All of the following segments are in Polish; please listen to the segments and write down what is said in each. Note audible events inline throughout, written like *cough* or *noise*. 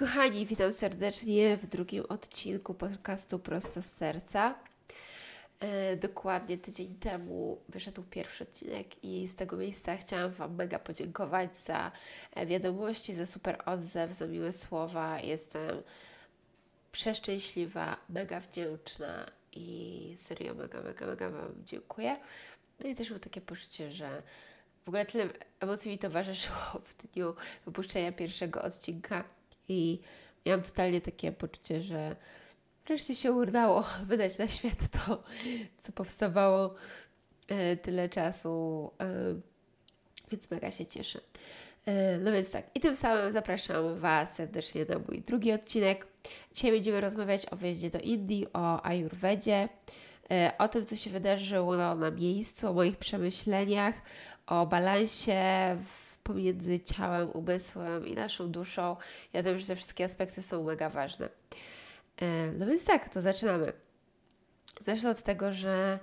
Kochani, witam serdecznie w drugim odcinku podcastu Prosto z Serca. E, dokładnie tydzień temu wyszedł pierwszy odcinek i z tego miejsca chciałam Wam mega podziękować za e, wiadomości, za super odzew, za miłe słowa. Jestem przeszczęśliwa, mega wdzięczna i serio mega, mega, mega Wam dziękuję. No i też mam takie poczucie, że w ogóle tyle emocji mi towarzyszyło w dniu wypuszczenia pierwszego odcinka i miałam totalnie takie poczucie, że wreszcie się udało *laughs* wydać na świat to, co powstawało e, tyle czasu, e, więc mega się cieszę. E, no więc tak, i tym samym zapraszam Was serdecznie na mój drugi odcinek. Dzisiaj będziemy rozmawiać o wyjeździe do Indii, o Ayurvedzie, o tym, co się wydarzyło na miejscu, o moich przemyśleniach, o balansie w pomiędzy ciałem, umysłem i naszą duszą. Ja wiem, że te wszystkie aspekty są mega ważne. E, no więc tak, to zaczynamy. Zacznę od tego, że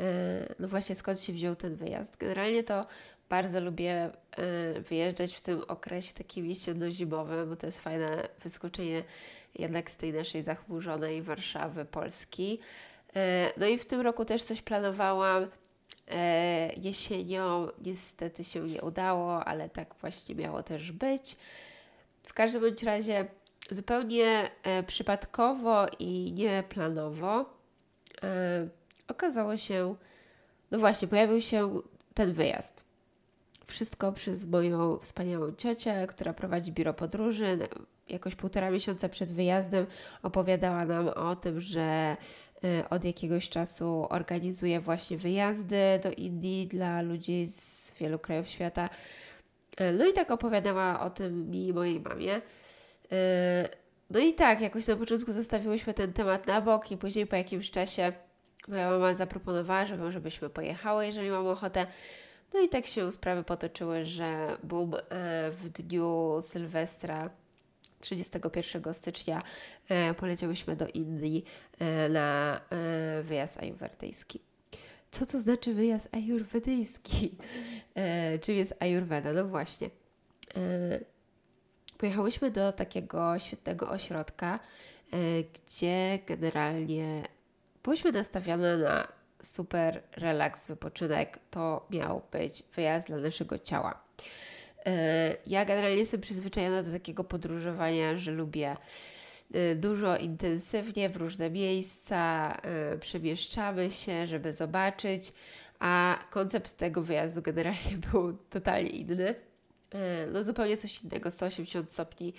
e, no właśnie skąd się wziął ten wyjazd. Generalnie to bardzo lubię e, wyjeżdżać w tym okresie takim jesienno-zimowym, bo to jest fajne wyskoczenie jednak z tej naszej zachmurzonej Warszawy, Polski. No i w tym roku też coś planowałam jesienią niestety się nie udało, ale tak właśnie miało też być. W każdym bądź razie zupełnie e, przypadkowo i nieplanowo e, okazało się, no właśnie, pojawił się ten wyjazd. Wszystko przez moją wspaniałą ciocię, która prowadzi biuro podróży. Jakoś półtora miesiąca przed wyjazdem opowiadała nam o tym, że od jakiegoś czasu organizuje właśnie wyjazdy do Indii dla ludzi z wielu krajów świata. Y, no i tak opowiadała o tym mi i mojej mamie. Y, no i tak, jakoś na początku zostawiłyśmy ten temat na bok i później po jakimś czasie moja mama zaproponowała, że może byśmy pojechały, jeżeli mam ochotę. No i tak się sprawy potoczyły, że bum, w dniu Sylwestra 31 stycznia e, poleciałyśmy do Indii e, na e, wyjazd ajurwedyjski. Co to znaczy wyjazd ajurwedyjski? *laughs* czym jest ajurweda? No właśnie. Pojechałyśmy do takiego świetnego ośrodka, gdzie generalnie byłyśmy nastawione na super relaks, wypoczynek. To miał być wyjazd dla naszego ciała. E, ja generalnie jestem przyzwyczajona do takiego podróżowania, że lubię e, dużo intensywnie w różne miejsca, e, przemieszczamy się, żeby zobaczyć, a koncept tego wyjazdu generalnie *laughs* był totalnie inny. No zupełnie coś innego, 180 stopni,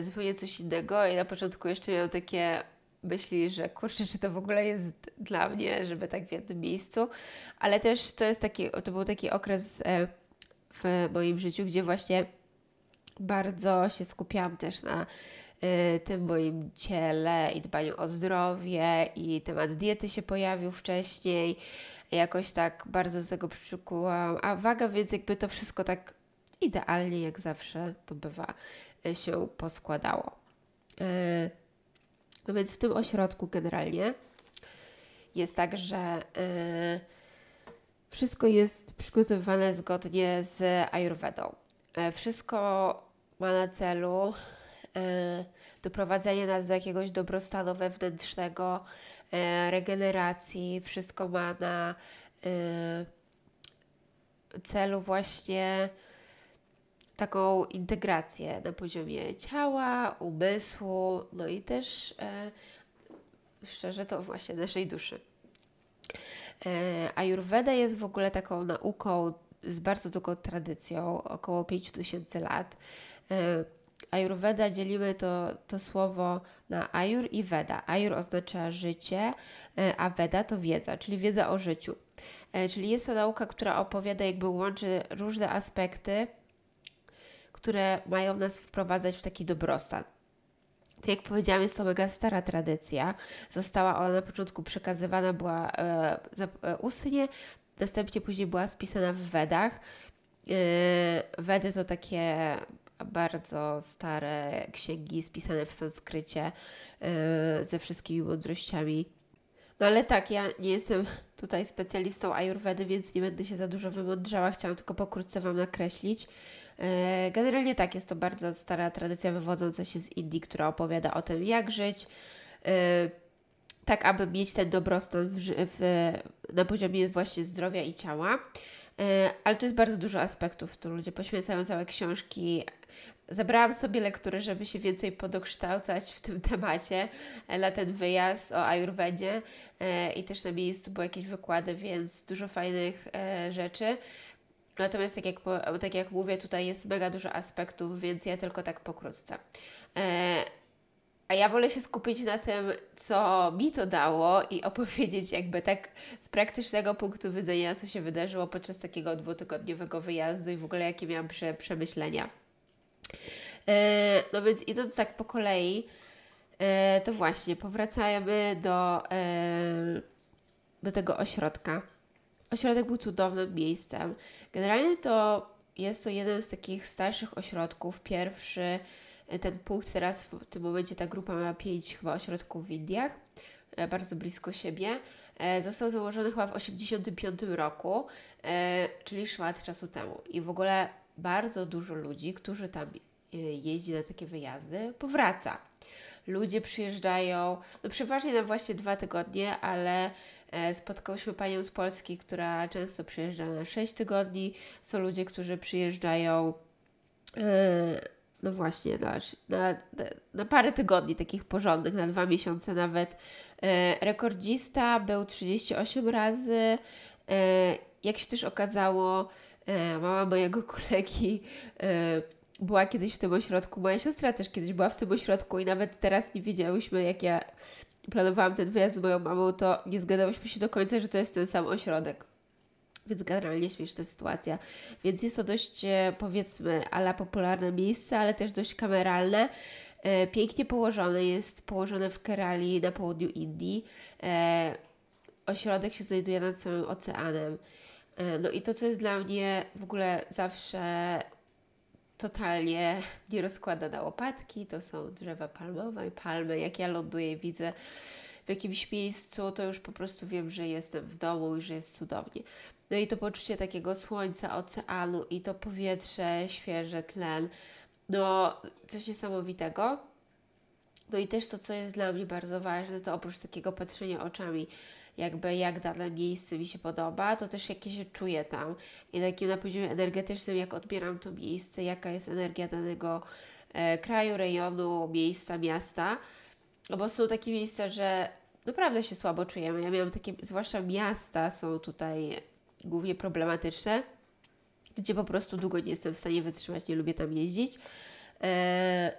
zupełnie coś innego i na początku jeszcze miałam takie myśli, że kurczę, czy to w ogóle jest dla mnie, żeby tak w jednym miejscu, ale też to jest taki, to był taki okres w moim życiu, gdzie właśnie bardzo się skupiałam też na y, tym moim ciele i dbaniu o zdrowie i temat diety się pojawił wcześniej. Jakoś tak bardzo do tego przykułam, a waga, więc jakby to wszystko tak idealnie jak zawsze to bywa y, się poskładało. Y, no więc w tym ośrodku generalnie jest tak, że wszystko jest przygotowywane zgodnie z Ayurvedą. E, wszystko ma na celu e, doprowadzenie nas do jakiegoś dobrostanu wewnętrznego, e, regeneracji. Wszystko ma na celu właśnie taką integrację na poziomie ciała, umysłu, no i też szczerze to właśnie naszej duszy. E, Ayurveda jest w ogóle taką nauką z bardzo długą tradycją, około 5000 lat. E, Ayurveda dzielimy to, to słowo na Ayur i Veda. Ayur oznacza życie, e, a Veda to wiedza, czyli wiedza o życiu. Czyli jest to nauka, która opowiada, jakby łączy różne aspekty, które mają nas wprowadzać w taki dobrostan. Tak jak powiedziałam, jest to mega stara tradycja. Została ona na początku przekazywana była e, e, ustnie, następnie później była spisana w Wedach. E, Wedy to takie bardzo stare księgi spisane w sanskrycie e, ze wszystkimi mądrościami. No ale tak, ja nie jestem tutaj specjalistą ayurvedy, więc nie będę się za dużo wymądrzała. Chciałam tylko pokrótce Wam nakreślić. E, generalnie tak, jest to bardzo stara tradycja wywodząca się z Indii, która opowiada o tym, jak żyć, e, tak aby mieć ten dobrostan w, w, na poziomie właśnie zdrowia i ciała. E, ale to jest bardzo dużo aspektów, tu ludzie poświęcają całe książki. Zabrałam sobie lektury, żeby się więcej podokształcać w tym *laughs* temacie na ten wyjazd o Ayurvedzie i też na miejscu były jakieś wykłady, więc dużo fajnych rzeczy. Natomiast tak jak, tak jak mówię, tutaj jest mega dużo aspektów, więc ja tylko tak pokrótce. E, a ja wolę się skupić na tym, co mi to dało i *laughs* opowiedzieć jakby tak z praktycznego punktu widzenia, co się wydarzyło podczas takiego dwutygodniowego wyjazdu i w ogóle jakie miałam prze, przemyślenia. E, no więc idąc tak po kolei, e, to właśnie powracamy do, e, do tego ośrodka. Ośrodek był cudownym miejscem. Generalnie to jest to jeden z takich starszych ośrodków. Pierwszy, e, ten punkt teraz w tym momencie ta grupa ma pięć chyba ośrodków w Indiach, e, bardzo blisko siebie. E, został założony chyba w 1985 roku, czyli szmat czasu temu. I w ogóle bardzo dużo ludzi, którzy tam jeździ na takie wyjazdy, powraca. Ludzie przyjeżdżają, no przeważnie na właśnie dwa tygodnie, ale spotkałyśmy panią z Polski, która często przyjeżdża na 6 tygodni. Są ludzie, którzy przyjeżdżają e, no właśnie, na, na, na parę tygodni takich porządnych, na dwa miesiące nawet. E, rekordzista był 38 razy. Jak się też okazało, mama mojego *laughs* kolegi była kiedyś w tym ośrodku, moja siostra też kiedyś była w tym ośrodku i nawet teraz nie wiedziałyśmy, jak ja planowałam ten wyjazd z moją mamą, to nie zgadzałyśmy się do końca, że to jest ten sam ośrodek. Więc generalnie śmieszna sytuacja. Więc jest to dość, e, powiedzmy, ala popularne miejsce, ale też dość kameralne. E, pięknie położone, jest położone w Kerali na południu Indii. E, ośrodek się znajduje nad samym oceanem. No i to, co jest dla mnie w ogóle zawsze totalnie nie rozkłada na łopatki. To są drzewa palmowe i palmy. Jak ja ląduję i widzę w jakimś miejscu, to już po prostu wiem, że jestem w domu i że jest cudownie. No i to poczucie takiego słońca, oceanu i to powietrze, świeże, tlen. No, coś niesamowitego. No i też to, co jest dla mnie bardzo ważne, to oprócz takiego patrzenia oczami jakby jak dane miejsce mi się podoba, to też jakie się czuję tam i takim na poziomie energetycznym, jak odbieram to miejsce, jaka jest energia danego e, kraju, rejonu, miejsca, miasta, no bo są takie miejsca, że naprawdę się słabo czujemy. Ja miałam takie, zwłaszcza miasta są tutaj głównie problematyczne, gdzie po prostu długo nie jestem w stanie wytrzymać, nie lubię tam jeździć. E,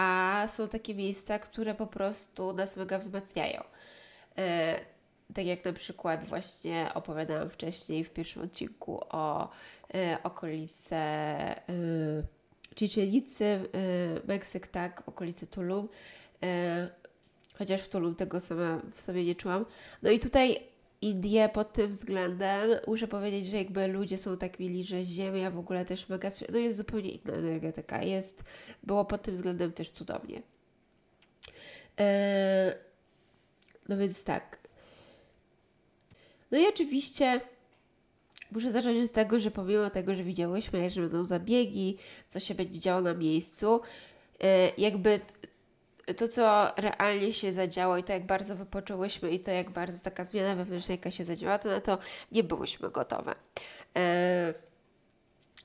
a są takie miejsca, które po prostu nas mega wzmacniają. E, tak jak na przykład właśnie opowiadałam wcześniej w pierwszym odcinku o e, okolice e, Chichenicy, e, Meksyk, tak, okolice Tulum. Chociaż w Tulum tego sama w sobie nie czułam. No i tutaj Indie pod tym względem muszę powiedzieć, że jakby ludzie są tak mili, że ziemia w ogóle też mega, no jest zupełnie inna energetyka, jest, było pod tym względem też cudownie. E, no więc tak. No i oczywiście muszę zacząć od tego, że pomimo tego, że widziałyśmy, że będą zabiegi, co się będzie działo na miejscu, e, jakby to, co realnie się zadziało i to, jak bardzo wypoczęłyśmy i to, jak bardzo taka zmiana wewnętrzna, jaka się zadziała, to na to nie byłyśmy gotowe. E,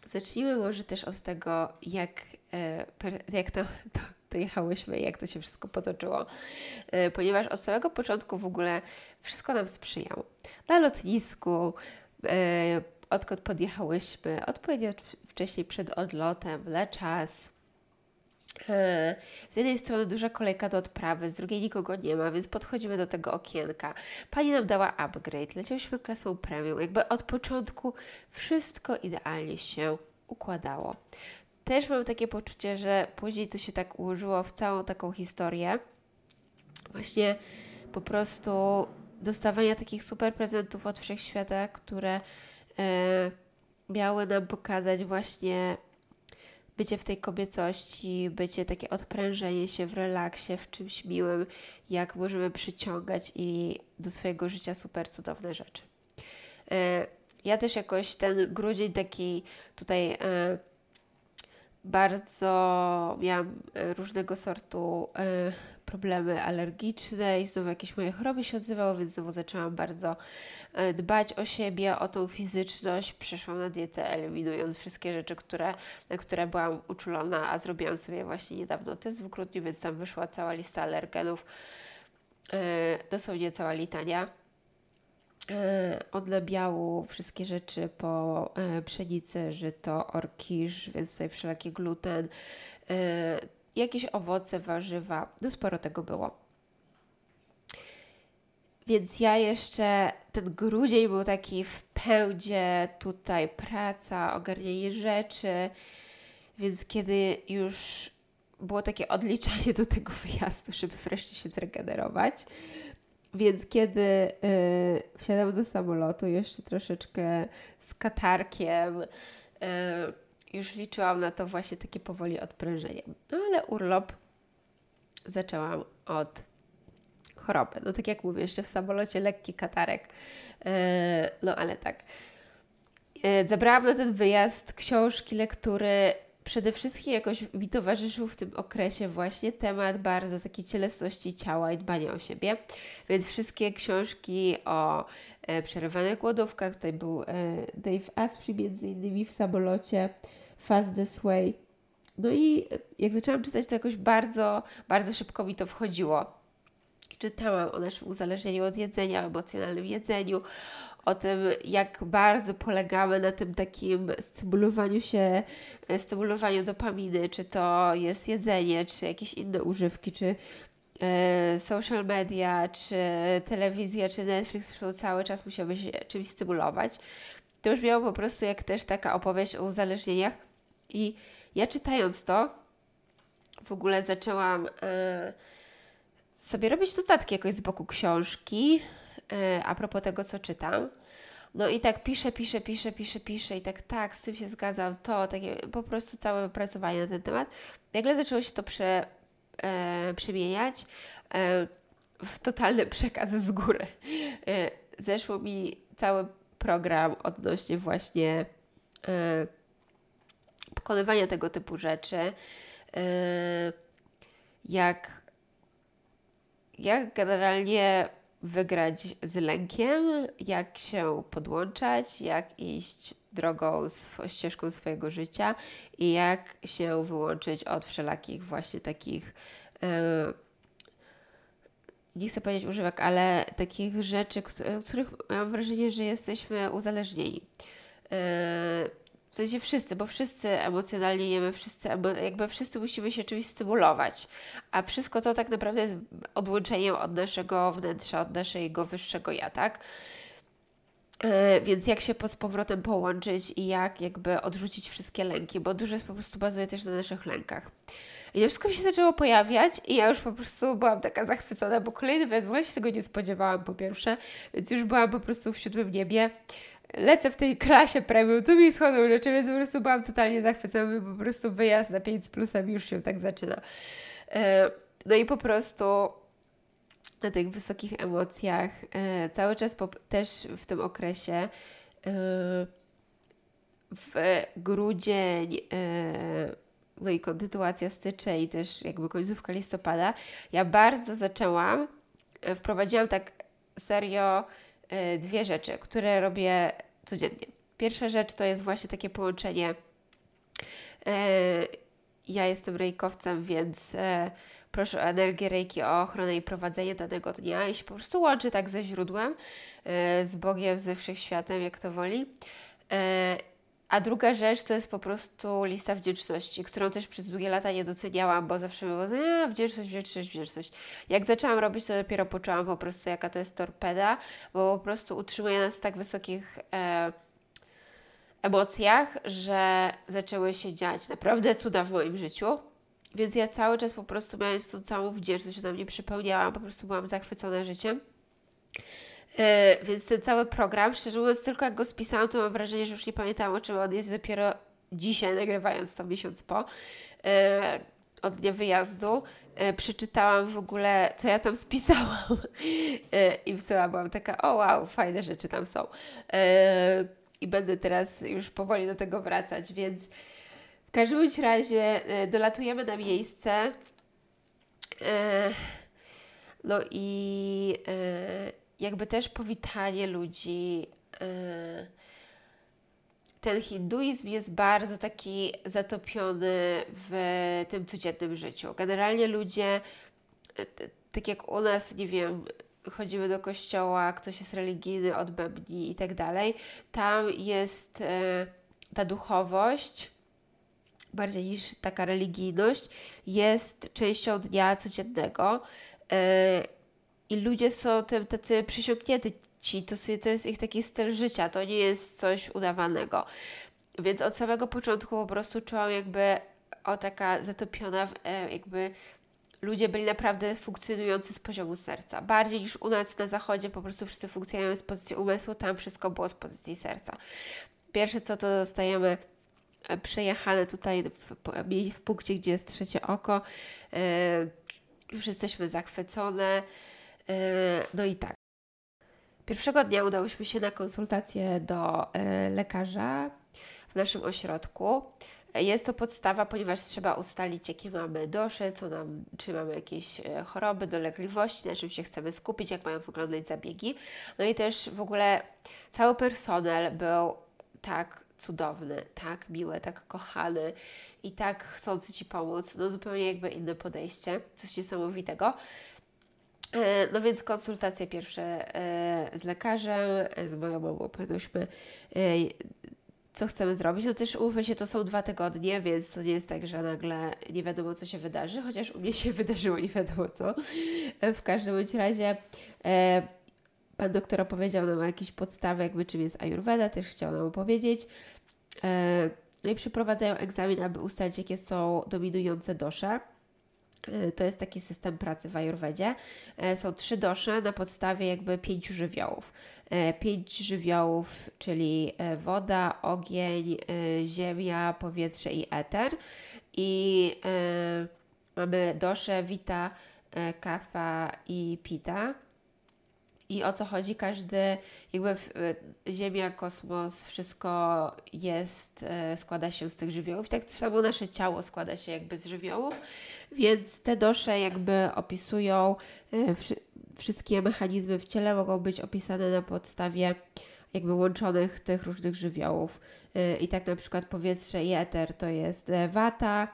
zacznijmy może też od tego, jak, e, jak to, to dojechałyśmy i jak to się wszystko potoczyło. E, ponieważ od samego początku w ogóle wszystko nam sprzyjało. Na lotnisku, e, odkąd podjechałyśmy, odpowiednio wcześniej przed odlotem, na czas. E, z jednej strony duża kolejka do odprawy, z drugiej nikogo nie ma, więc podchodzimy do tego okienka. Pani nam dała upgrade, leciałyśmy klasą premium. Jakby od początku wszystko idealnie się układało. też mam takie poczucie, że później to się tak ułożyło w całą taką historię. Właśnie po prostu dostawania takich super prezentów od wszechświata, które e, miały nam pokazać właśnie bycie w tej kobiecości, bycie takie odprężenie się w relaksie, w czymś miłym, jak możemy przyciągać i do swojego życia super cudowne rzeczy. E, ja też jakoś ten grudzień taki tutaj e, bardzo miałam e, różnego sortu problemy alergiczne i znowu jakieś moje choroby się odzywały, więc znowu zaczęłam bardzo dbać o siebie, o tą fizyczność. Przeszłam na dietę, eliminując wszystkie rzeczy, które, na które byłam uczulona, a zrobiłam sobie właśnie niedawno test w grudniu, więc tam wyszła cała lista alergenów, dosłownie cała litania E, odlebiału wszystkie rzeczy po e, pszenicy, żyto, orkisz, więc tutaj wszelaki gluten, e, jakieś owoce, warzywa, no sporo tego było. Więc ja jeszcze, ten grudzień był taki w pełdzie, tutaj praca, ogarnianie rzeczy, więc kiedy już było takie odliczanie do tego wyjazdu, żeby wreszcie się zregenerować, więc kiedy y, wsiadam do samolotu, jeszcze troszeczkę z katarkiem, y, już liczyłam na to właśnie takie powoli odprężenie. No ale urlop zaczęłam od choroby. No tak jak mówię, jeszcze w samolocie lekki katarek. Y, no ale tak. Y, zabrałam na ten wyjazd książki, lektury przede wszystkim jakoś mi towarzyszył w tym okresie właśnie temat bardzo takiej cielesności ciała i dbania o siebie. Więc wszystkie książki o e, przerywanych głodówkach, tutaj był e, Dave Asprey między innymi w samolocie, Fast This Way. No i jak zaczęłam czytać, to jakoś bardzo, bardzo szybko mi to wchodziło. Czytałam o naszym uzależnieniu od jedzenia, emocjonalnym jedzeniu, o tym, jak bardzo polegamy na tym takim stymulowaniu się, e, stymulowaniu dopaminy, czy to jest jedzenie, czy jakieś inne używki, czy e, social media, czy telewizja, czy Netflix, którą cały czas musiałby się czymś stymulować. To już miało po prostu jak też taka opowieść o uzależnieniach. I ja czytając to, w ogóle zaczęłam e, sobie robić notatki jakoś z boku książki, E, a propos tego, co czytam. No i tak piszę, piszę, piszę, piszę, piszę i tak, tak, z tym się zgadzam, to, takie po prostu całe wypracowanie na ten temat. Nagle zaczęło się to prze, e, przemieniać e, w totalny przekaz z góry. E, zeszło mi cały program odnośnie właśnie e, pokonywania tego typu rzeczy. E, jak, jak generalnie wygrać z lękiem, jak się podłączać, jak iść drogą, ścieżką swojego życia i jak się wyłączyć od wszelakich właśnie takich, yy, nie chcę powiedzieć używek, ale takich rzeczy, których mam wrażenie, że jesteśmy uzależnieni. Yy, w sensie wszyscy, bo wszyscy emocjonalnie jemy, wszyscy, jakby wszyscy musimy się czymś stymulować, a wszystko to tak naprawdę jest odłączeniem od naszego wnętrza, od naszego wyższego ja, tak? Yy, więc jak się z powrotem połączyć i jak jakby odrzucić wszystkie lęki, bo dużo jest po prostu bazuje też na naszych lękach. I to wszystko mi się zaczęło pojawiać i ja już po prostu byłam taka zachwycona, bo kolejny wyjazd w ogóle się tego nie spodziewałam po pierwsze, więc już byłam po prostu w siódmym niebie lecę w tej klasie premium, tu mi schodzą rzeczy, więc po prostu byłam totalnie zachwycona, po prostu wyjazd na 5 z plusem już się tak zaczyna. E, no i po prostu na tych wysokich emocjach, e, cały czas też w tym okresie e, w grudzień, no i kontynuacja stycznia i też jakby końcówka listopada, ja bardzo zaczęłam, wprowadziłam tak serio dwie rzeczy, które robię codziennie. Pierwsza rzecz to jest właśnie takie połączenie. E, ja jestem rejkowcem, więc e, proszę o energię rejki, o ochronę i prowadzenie danego dnia i się po prostu łączy tak ze źródłem, z Bogiem, ze wszechświatem, jak to woli. A druga rzecz to jest po prostu lista wdzięczności, którą też przez długie lata nie doceniałam, bo zawsze było, no, wdzięczność, wdzięczność, wdzięczność. Jak zaczęłam robić, to dopiero poczułam po prostu, jaka to jest torpeda, bo po prostu utrzymuje nas w tak wysokich e, emocjach, że zaczęły się dziać naprawdę cuda w moim życiu. Więc ja cały czas po prostu mając tą całą wdzięczność, że na mnie przypełniałam, po prostu byłam zachwycona życiem. Yy, więc ten cały program, szczerze mówiąc, tylko jak go spisałam, to mam wrażenie, że już nie pamiętam o czym on jest dopiero dzisiaj, nagrywając to miesiąc po, yy, od dnia wyjazdu. Yy, przeczytałam w ogóle, co ja tam *laughs* spisałam i w sumie byłam taka, o wow, fajne rzeczy tam są. I będę teraz już powoli do tego wracać, więc w każdym razie dolatujemy na miejsce. No i jakby też powitanie ludzi. Y, ten hinduizm jest bardzo taki zatopiony w tym codziennym życiu. Generalnie ludzie, y, tak jak u nas, nie wiem, chodzimy do kościoła, ktoś jest religijny, odbębni i tak dalej, tam jest y, ta duchowość, bardziej niż taka religijność, jest częścią dnia codziennego i ludzie są tym tacy przysiągnięci, to, to jest ich taki styl życia, to nie jest coś udawanego. Więc od samego początku po prostu czułam jakby o taka zatopiona, e, jakby ludzie byli naprawdę funkcjonujący z poziomu serca. Bardziej niż u nas na zachodzie po prostu wszyscy funkcjonują z pozycji umysłu, tam wszystko było z pozycji serca. Pierwsze co to dostajemy e, przejechane tutaj w, w punkcie, gdzie jest trzecie oko. Yy, już jesteśmy zachwycone. E, no i tak. Pierwszego dnia udałyśmy się na konsultację do e, lekarza w naszym ośrodku. Jest to podstawa, ponieważ trzeba ustalić, jakie mamy dosze, co nam, czy mamy jakieś e, choroby, dolegliwości, na czym się chcemy skupić, jak mają wyglądać zabiegi. No i też w ogóle cały personel był tak cudowny, tak miły, tak kochany i tak chcący Ci pomóc. No zupełnie jakby inne podejście, coś niesamowitego. E, no więc konsultacje pierwsze e, z lekarzem, e, z moją mamą powiedzieliśmy, co chcemy zrobić. No też umówmy się, to są dwa tygodnie, więc to nie jest tak, że nagle nie wiadomo, co się wydarzy, chociaż u mnie się *laughs* wydarzyło nie wiadomo co. W każdym bądź razie pan doktor opowiedział nam o jakiejś podstawie, jakby czym jest Ayurveda, też chciał nam opowiedzieć. No i przeprowadzają egzamin, aby ustalić, jakie są dominujące dosze. Y, to jest taki system pracy w Ayurvedzie. Y, są trzy dosze na podstawie jakby pięciu żywiołów. Y, pięć żywiołów, czyli woda, ogień, ziemia, powietrze i eter. I mamy dosze, wita, kafa i pita. I o co chodzi? Każdy, jakby w, Ziemia, kosmos, wszystko jest, składa się z tych żywiołów. Tak samo nasze ciało składa się jakby z żywiołów. Więc te dosze jakby opisują e, wszystkie mechanizmy w ciele, mogą być opisane na podstawie jakby łączonych tych różnych żywiołów. E, I tak na przykład powietrze i eter to jest e, wata,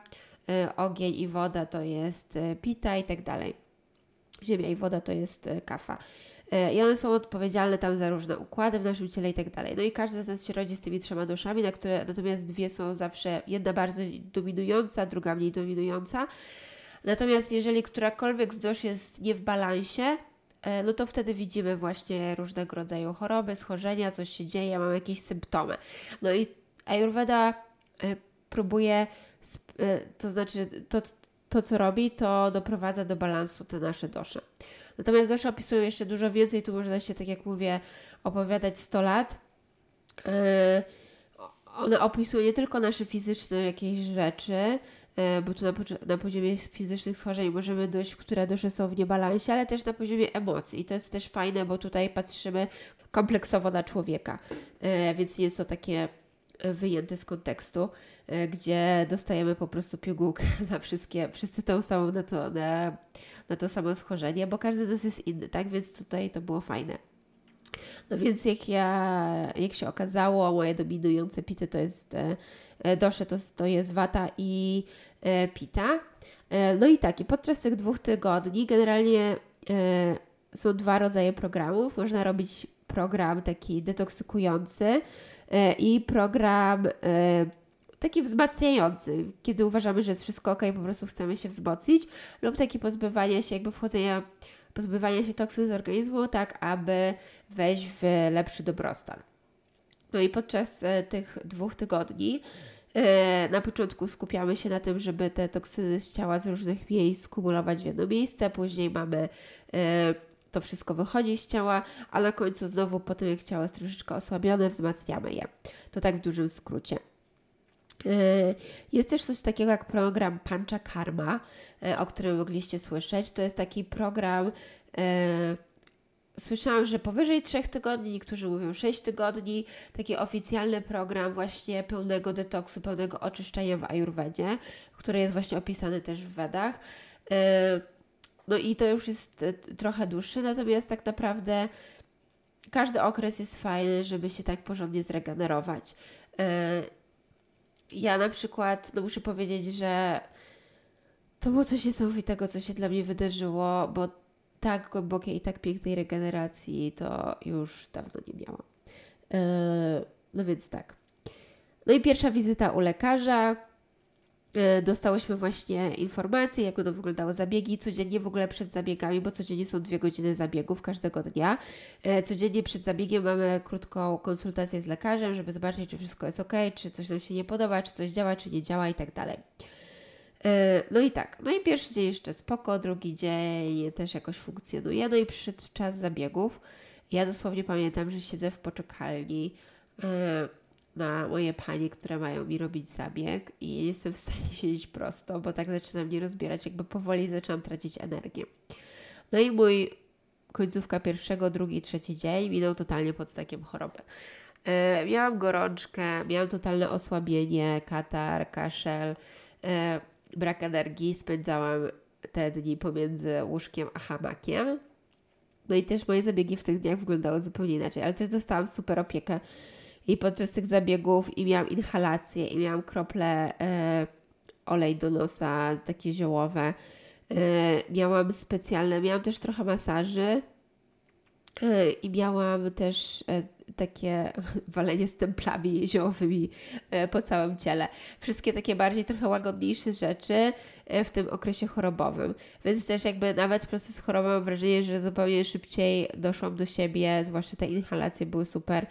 ogień i woda to jest pita i tak dalej. Ziemia i woda to jest kafa. I one są odpowiedzialne tam za różne układy w naszym ciele i tak dalej. No i każdy z nas się rodzi z tymi trzema duszami, na które natomiast dwie są zawsze, jedna bardzo dominująca, druga mniej dominująca. Natomiast jeżeli którakolwiek z dosz jest nie w balansie, e, no to wtedy widzimy właśnie różnego rodzaju choroby, schorzenia, coś się dzieje, mamy jakieś symptomy. No i Ayurveda e, próbuje, e, to znaczy to, to co robi, to doprowadza do balansu te nasze dosze. Natomiast dosze opisują jeszcze dużo więcej, tu można się, tak jak mówię, opowiadać 100 lat. One opisują nie tylko nasze fizyczne jakieś rzeczy, E, bo tu na, na poziomie fizycznych schorzeń możemy dojść, które dusze są w niebalansie, ale też na poziomie emocji. I to jest też fajne, bo tutaj patrzymy kompleksowo na człowieka, e, więc nie to takie e, wyjęte z kontekstu, gdzie dostajemy po prostu pigułkę *laughs* na wszystkie, wszyscy tą samą, na to, na, na to samo schorzenie, bo każdy z nas jest inny, tak? Więc tutaj to było fajne. No więc jak ja, jak się okazało, moje dominujące pity to jest E, dosze to, to jest wata i e, pita. E, no i tak, i podczas tych dwóch tygodni generalnie są dwa rodzaje programów. Można robić program taki detoksykujący i program taki wzmacniający, kiedy uważamy, że jest wszystko ok, po prostu chcemy się wzmocnić, lub taki pozbywanie się, jakby wchodzenia, pozbywania się toksyn z organizmu, tak aby wejść w lepszy dobrostan. No i podczas e, tych dwóch tygodni e, na początku skupiamy się na tym, żeby te toksyny z ciała z różnych miejsc kumulować w jedno miejsce, później mamy e, to wszystko wychodzi z ciała, a na końcu znowu po tym, jak ciało jest troszeczkę osłabione, wzmacniamy je. To tak w dużym skrócie. Jest też coś takiego jak program Pancha Karma, o którym mogliście słyszeć. To jest taki program Słyszałam, że powyżej 3 tygodni, niektórzy mówią 6 tygodni, taki oficjalny program właśnie pełnego detoksu, pełnego oczyszczenia w Ayurvedzie, który jest właśnie opisany też w Wedach. E, no i to już jest e, trochę dłuższy, natomiast tak naprawdę każdy okres jest fajny, żeby się tak porządnie zregenerować. E, ja na przykład, no muszę powiedzieć, że to było coś niesamowitego, co się dla mnie wydarzyło, bo tak głębokiej i tak pięknej regeneracji to już dawno nie miałam. E, no więc tak. No i pierwsza wizyta u lekarza. E, dostałyśmy właśnie informacje, jak będą wyglądały zabiegi, codziennie w ogóle przed zabiegami, bo codziennie są dwie godziny zabiegów każdego dnia. E, codziennie przed zabiegiem mamy krótką konsultację z lekarzem, żeby zobaczyć, czy wszystko jest ok, czy coś nam się nie podoba, czy coś działa, czy nie działa i tak dalej. E, no i tak, no i pierwszy dzień jeszcze spoko, drugi dzień też jakoś funkcjonuje, no i przyszedł czas zabiegów. Ja dosłownie pamiętam, że siedzę w poczekalni na moje panie, które mają mi robić zabieg i nie jestem w stanie *laughs* siedzieć prosto, bo tak zaczynam mnie rozbierać, jakby powoli zaczynam tracić energię. No i mój końcówka pierwszego, drugi, trzeci dzień minął totalnie pod takiem choroby. E, miałam gorączkę, miałam totalne osłabienie, katar, kaszel, brak energii spędzałam te dni pomiędzy łóżkiem a hamakiem. No i też moje zabiegi w tych dniach wyglądały zupełnie inaczej, ale też dostałam super opiekę i podczas tych zabiegów i miałam inhalację i miałam krople e, olej do nosa, takie ziołowe. E, miałam specjalne, miałam też trochę masaży e, i miałam też e, takie *laughs* walenie z templami ziołowymi e, po całym ciele. Wszystkie takie bardziej trochę łagodniejsze rzeczy e, w tym okresie chorobowym. Więc też jakby nawet proces choroby mam wrażenie, że zupełnie szybciej doszłam do siebie, zwłaszcza te inhalacje były super.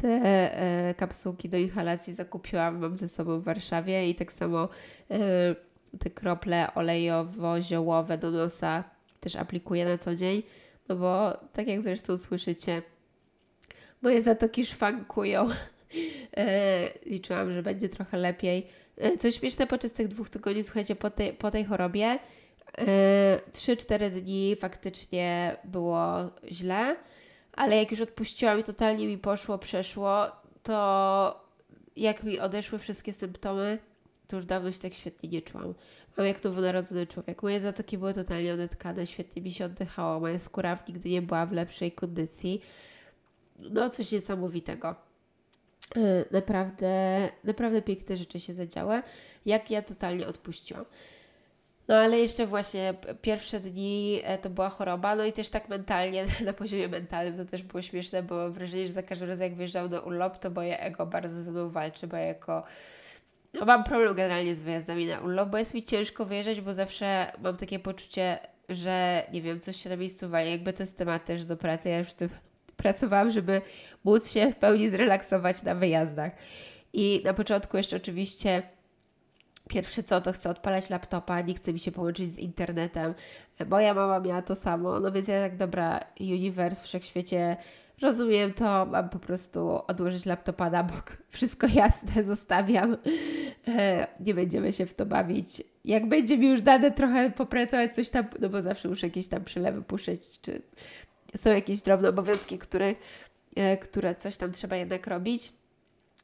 Te e, kapsułki do inhalacji zakupiłam, mam ze sobą w Warszawie i tak samo e, te krople olejowo-ziołowe do nosa też aplikuję na co dzień, no bo tak jak zresztą słyszycie, moje zatoki szwankują. *laughs* E, liczyłam, że będzie trochę lepiej. E, co śmieszne, podczas tych dwóch tygodni, słuchajcie, po tej, po tej chorobie, e, 3-4 dni faktycznie było źle, ale jak już odpuściłam i totalnie mi poszło, przeszło, to jak mi odeszły wszystkie symptomy, to już dawno się tak świetnie nie czułam. Mam jak nowonarodzony człowiek. Moje zatoki były totalnie odetkane, świetnie mi się oddychało. Moja skóra nigdy nie była w lepszej kondycji no coś niesamowitego. E, naprawdę, naprawdę piękne rzeczy się zadziały, jak ja totalnie odpuściłam. No ale jeszcze właśnie pierwsze dni e, to była choroba, no i też tak mentalnie, *laughs* na poziomie mentalnym to też było śmieszne, bo mam wrażenie, że za każdym razem jak wyjeżdżał na urlop, to moje ego bardzo ze mną walczy, bo ja jako... No mam problem generalnie z wyjazdami na urlop, bo jest mi ciężko wyjeżdżać, bo zawsze mam takie poczucie, że nie wiem, coś się na miejscu wali, jakby to jest temat też do pracy, ja już w tym *laughs* pracowałam, żeby móc się w pełni zrelaksować na wyjazdach. I na początku jeszcze oczywiście Pierwsze co, to chcę odpalać laptopa, nie chce mi się połączyć z internetem. Moja mama miała to samo, no więc ja tak, dobra, uniwers, wszechświecie, rozumiem to, mam po prostu odłożyć laptopa na bok. *laughs* Wszystko jasne, zostawiam. E, nie będziemy się w to bawić. Jak będzie mi już dane trochę popracować coś tam, no bo zawsze muszę jakieś tam przylewy puszczyć, czy są jakieś drobne obowiązki, które, e, które coś tam trzeba jednak robić.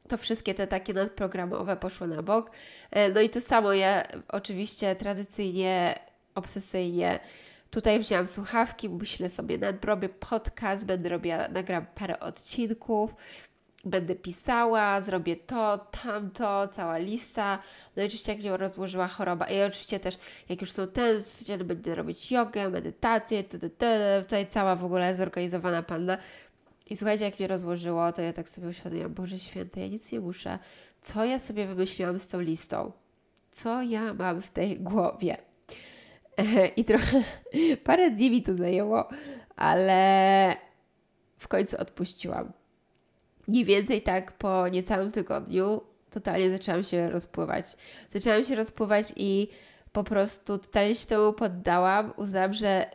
To wszystkie te takie nadprogramowe poszły na bok. E, no i to samo ja oczywiście tradycyjnie, obsesyjnie Tutaj wzięłam słuchawki, myślę sobie, nadrobię podcast, będę robiła, nagram parę odcinków, będę pisała, zrobię to, tamto, cała lista. No i oczywiście jak mnie rozłożyła choroba. I oczywiście też, jak już są ten, będę robić jogę, medytację, tutaj cała w ogóle zorganizowana panna. I słuchajcie, jak mnie rozłożyło, to ja tak sobie uświadomiłam, Boże Święty, ja nic nie muszę. Co ja sobie wymyśliłam z tą listą? Co ja mam w tej głowie? *laughs* I trochę, parę dni mi to zajęło, ale w końcu odpuściłam mniej więcej tak po niecałym tygodniu totalnie zaczęłam się rozpływać. Zaczęłam się rozpływać i po prostu totalnie się temu poddałam. Uznałam, że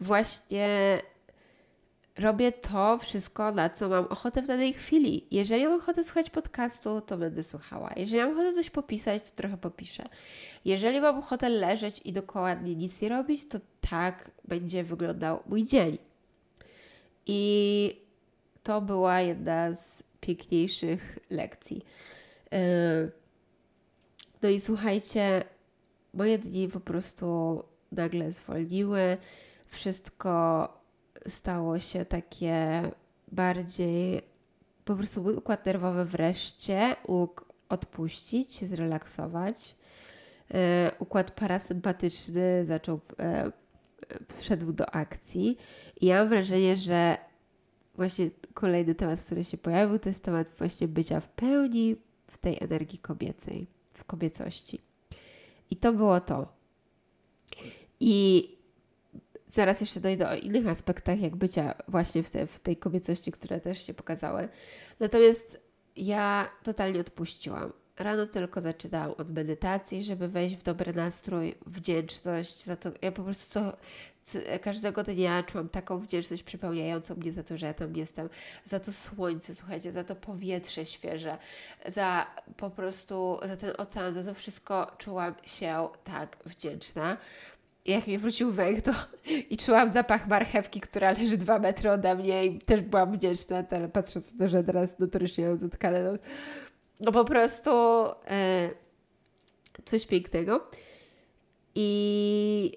właśnie robię to wszystko, na co mam ochotę w danej chwili. Jeżeli mam ochotę słuchać podcastu, to będę słuchała. Jeżeli mam ochotę coś popisać, to trochę popiszę. Jeżeli mam ochotę leżeć i dokładnie nic nie robić, to tak będzie wyglądał mój dzień. I to była jedna z piękniejszych lekcji. Yy, no i słuchajcie, moje dni po prostu nagle zwolniły. Wszystko stało się takie bardziej, po prostu mój układ nerwowy wreszcie mógł odpuścić, zrelaksować. Yy, układ parasympatyczny zaczął, yy, wszedł do akcji i ja mam wrażenie, że właśnie kolejny temat, który się pojawił, to jest temat właśnie bycia w pełni w tej energii kobiecej, w kobiecości. I to było to. I zaraz jeszcze dojdę o innych aspektach, jak bycia właśnie w, te, w tej kobiecości, które też się pokazały. Natomiast ja totalnie odpuściłam. Rano tylko zaczynałam od medytacji, żeby wejść w dobry nastrój, wdzięczność za to. Ja po prostu co, co, każdego dnia czułam taką wdzięczność przepełniającą mnie za to, że ja tam jestem, za to słońce, słuchajcie, za to powietrze świeże, za po prostu, za ten ocean, za to wszystko czułam się tak wdzięczna. Jak mi wrócił węch, to i czułam zapach marchewki, która leży dwa metry ode mnie i też byłam wdzięczna, ale patrząc na to, że teraz notorycznie mam zatkane nos, no po prostu e, coś pięknego. I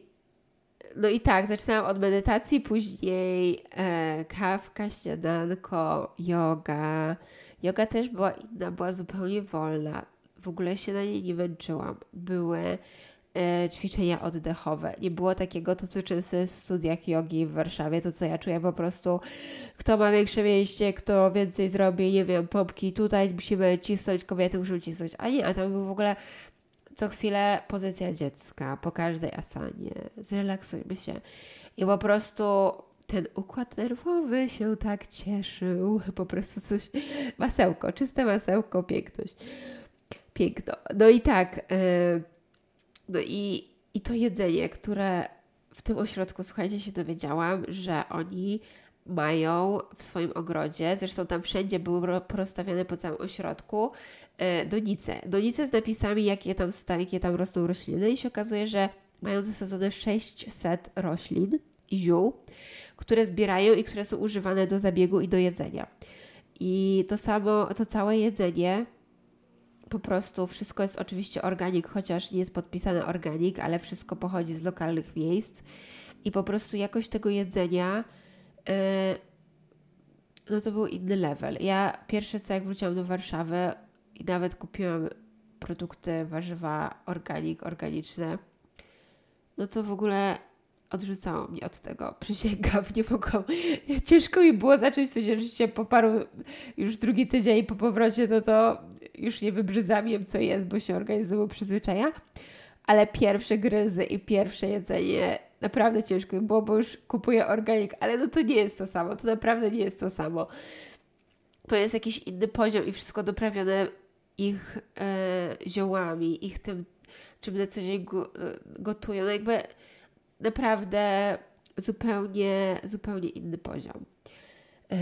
no i tak, zaczynałam od medytacji, później e, kawka, śniadanko, yoga. Yoga też była inna, była zupełnie wolna. W ogóle się na niej nie męczyłam. Były ćwiczenia oddechowe. Nie było takiego, to co jest w studiach jogi w Warszawie, to co ja czuję po prostu, kto ma większe mięśnie, kto więcej zrobi, nie wiem, pompki, tutaj musimy cisnąć, kobiety muszą cisnąć, a nie, a tam był w ogóle co chwilę pozycja dziecka, po każdej asanie, zrelaksujmy się. I po prostu ten układ nerwowy się tak cieszył, po prostu coś, masełko, czyste masełko, piękność. Piękno. No i tak, yy, no i, i to jedzenie, które w tym ośrodku, słuchajcie, się dowiedziałam, że oni mają w swoim ogrodzie, zresztą tam wszędzie były porozstawiane po całym ośrodku, e, donice. Donice z napisami, jakie tam, jakie tam rosną rośliny i się okazuje, że mają zasadzone 600 roślin i ziół, które zbierają i które są używane do zabiegu i do jedzenia. I to samo, to całe jedzenie po prostu wszystko jest oczywiście organik, chociaż nie jest podpisane organik, ale wszystko pochodzi z lokalnych miejsc i po prostu jakość tego jedzenia yy, no to był inny level. Ja pierwsze co jak wróciłam do Warszawy i nawet kupiłam produkty, warzywa organik, organiczne, no to w ogóle odrzucało mnie od tego. *laughs* Przysięgam, nie mogłam. Ciężko mi było zacząć coś życie po paru, już drugi tydzień po powrocie, no to już nie wybrzydzam jem, co jest, bo się organizm przyzwyczaja. Ale pierwsze gryzy i pierwsze jedzenie naprawdę ciężko było, bo już kupuję organik, ale no to nie jest to samo, to naprawdę nie jest to samo. To jest jakiś inny poziom i wszystko doprawione ich e, ziołami, ich tym, czym na co dzień e, gotują. No jakby naprawdę zupełnie, zupełnie inny poziom. E,